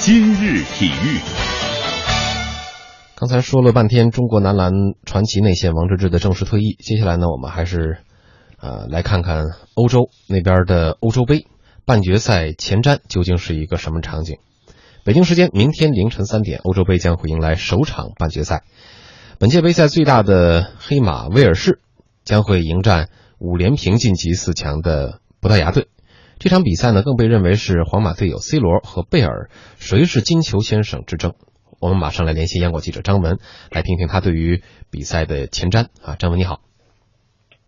今日体育，刚才说了半天中国男篮传奇内线王治郅的正式退役，接下来呢，我们还是呃来看看欧洲那边的欧洲杯半决赛前瞻究竟是一个什么场景。北京时间明天凌晨三点，欧洲杯将会迎来首场半决赛。本届杯赛最大的黑马威尔士将会迎战五连平晋级四强的葡萄牙队。这场比赛呢，更被认为是皇马队友 C 罗和贝尔谁是金球先生之争。我们马上来联系央广记者张文，来听听他对于比赛的前瞻啊。张文你好。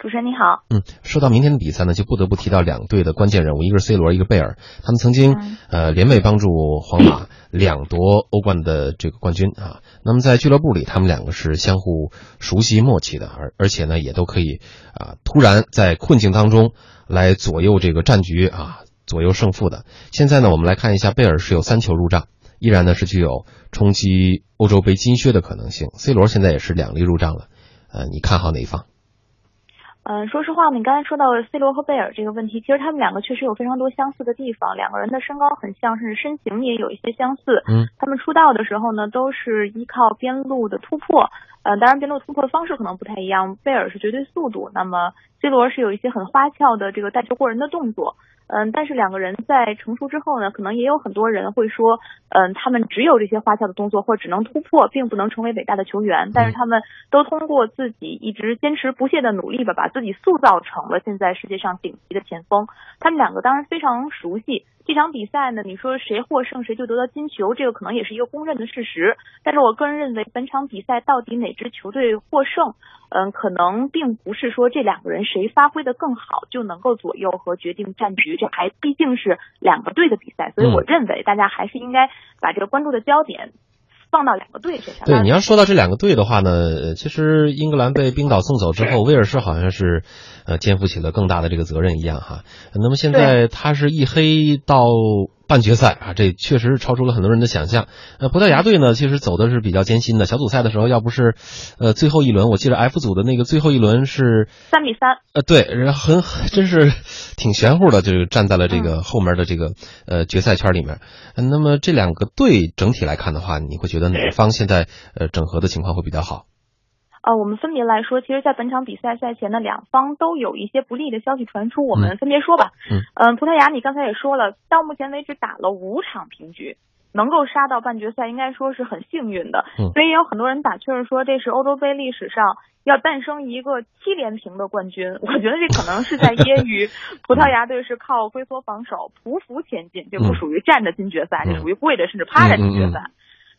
主持人你好，嗯，说到明天的比赛呢，就不得不提到两队的关键人物，一个是 C 罗，一个贝尔，他们曾经呃联袂帮助皇马两夺欧冠的这个冠军啊。那么在俱乐部里，他们两个是相互熟悉默契的，而而且呢，也都可以啊突然在困境当中来左右这个战局啊，左右胜负的。现在呢，我们来看一下，贝尔是有三球入账，依然呢是具有冲击欧洲杯金靴的可能性。C 罗现在也是两粒入账了，呃，你看好哪一方？嗯，说实话，你刚才说到 C 罗和贝尔这个问题，其实他们两个确实有非常多相似的地方，两个人的身高很像，甚至身形也有一些相似。嗯，他们出道的时候呢，都是依靠边路的突破，呃，当然边路突破的方式可能不太一样，贝尔是绝对速度，那么 C 罗是有一些很花俏的这个带球过人的动作。嗯，但是两个人在成熟之后呢，可能也有很多人会说，嗯，他们只有这些花俏的动作，或者只能突破，并不能成为伟大的球员。但是他们都通过自己一直坚持不懈的努力吧，把自己塑造成了现在世界上顶级的前锋。他们两个当然非常熟悉这场比赛呢。你说谁获胜，谁就得到金球，这个可能也是一个公认的事实。但是我个人认为，本场比赛到底哪支球队获胜，嗯，可能并不是说这两个人谁发挥的更好就能够左右和决定战局。这还毕竟是两个队的比赛，所以我认为大家还是应该把这个关注的焦点放到两个队身上。对，你要说到这两个队的话呢，其实英格兰被冰岛送走之后，威尔士好像是呃肩负起了更大的这个责任一样哈。那么现在他是一黑到。半决赛啊，这确实是超出了很多人的想象。呃，葡萄牙队呢，其实走的是比较艰辛的。小组赛的时候，要不是，呃，最后一轮，我记得 F 组的那个最后一轮是三比三。呃，对，然后很真是挺玄乎的，就是站在了这个后面的这个呃决赛圈里面。那么这两个队整体来看的话，你会觉得哪方现在呃整合的情况会比较好？呃，我们分别来说，其实，在本场比赛赛前呢，两方都有一些不利的消息传出，我们分别说吧。嗯，嗯，葡萄牙，你刚才也说了，到目前为止打了五场平局，能够杀到半决赛，应该说是很幸运的。嗯，所以也有很多人打趣儿说，这是欧洲杯历史上要诞生一个七连平的冠军。我觉得这可能是在揶揄 葡萄牙队是靠龟缩防守匍匐前进，这不属于站着进决赛，这属于跪着甚至趴着进决赛。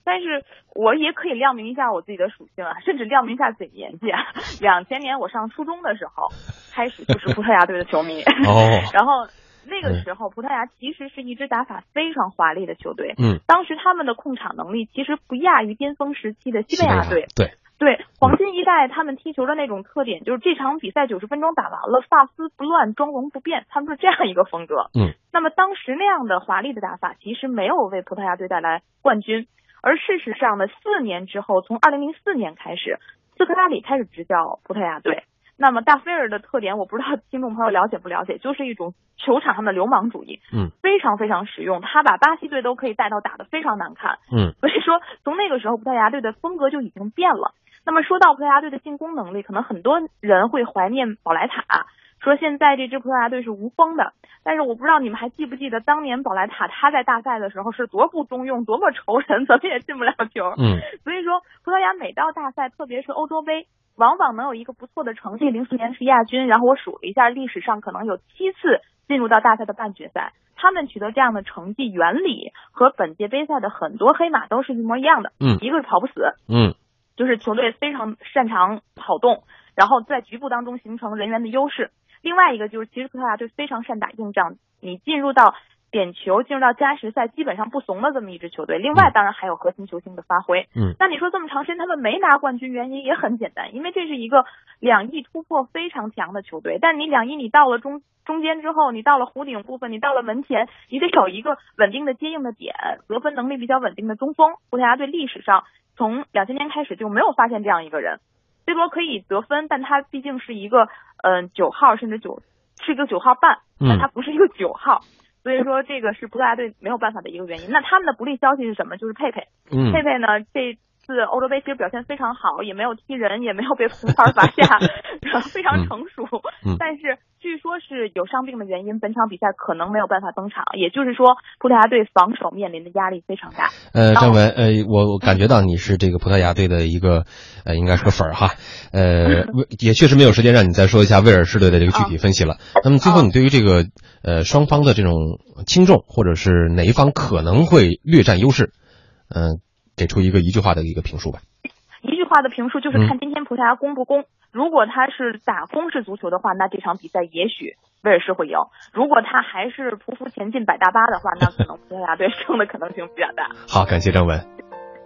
但是我也可以亮明一下我自己的属性啊，甚至亮明一下自己年纪啊。两千年我上初中的时候，开始就是葡萄牙队的球迷。哦。然后那个时候，葡萄牙其实是一支打法非常华丽的球队。嗯。当时他们的控场能力其实不亚于巅峰时期的西班牙队。对。对，黄金一代他们踢球的那种特点，就是这场比赛九十分钟打完了，发丝不乱，妆容不变，他们是这样一个风格。嗯。那么当时那样的华丽的打法，其实没有为葡萄牙队带来冠军。而事实上呢，四年之后，从二零零四年开始，斯科拉里开始执教葡萄牙队。那么大菲尔的特点，我不知道听众朋友了解不了解，就是一种球场上的流氓主义，嗯，非常非常实用。他把巴西队都可以带到打得非常难看，嗯，所以说从那个时候，葡萄牙队的风格就已经变了。那么说到葡萄牙队的进攻能力，可能很多人会怀念宝莱塔。说现在这支葡萄牙队是无锋的，但是我不知道你们还记不记得当年宝莱塔他在大赛的时候是多不中用，多么愁人，怎么也进不了球。嗯，所以说葡萄牙每到大赛，特别是欧洲杯，往往能有一个不错的成绩。零四年是亚军，然后我数了一下，历史上可能有七次进入到大赛的半决赛。他们取得这样的成绩，原理和本届杯赛的很多黑马都是一模一样的。嗯，一个是跑不死，嗯，就是球队非常擅长跑动，然后在局部当中形成人员的优势。另外一个就是，其实葡萄牙队非常善打硬仗，你进入到点球，进入到加时赛，基本上不怂的这么一支球队。另外，当然还有核心球星的发挥。嗯，那你说这么长时间他们没拿冠军，原因也很简单，因为这是一个两翼突破非常强的球队。但你两翼你到了中中间之后，你到了弧顶部分，你到了门前，你得有一个稳定的接应的点，得分能力比较稳定的中锋。葡萄牙队历史上从两千年开始就没有发现这样一个人。C 罗可以得分，但他毕竟是一个嗯九号甚至九是一个九号半，但他不是一个九号。所以说这个是葡萄牙队没有办法的一个原因。那他们的不利消息是什么？就是佩佩，嗯佩佩呢这次欧洲杯其实表现非常好，也没有踢人，也没有被红牌罚下，非常成熟。嗯但是据说是有伤病的原因，本场比赛可能没有办法登场。也就是说，葡萄牙队防守面临的压力非常大。呃，张文，呃，我我感觉到你是这个葡萄牙队的一个，呃，应该是个粉儿哈，呃，也确实没有时间让你再说一下威尔士队的这个具体分析了。那么最后，你对于这个呃双方的这种轻重，或者是哪一方可能会略占优势，嗯、给出一个一句话的一个评述吧。一句话的评述就是看今天葡萄牙攻不攻。如果他是打攻势足球的话，那这场比赛也许威尔士会赢；如果他还是匍匐前进摆大巴的话，那可能葡萄牙队胜的可能性比较大。好，感谢张文。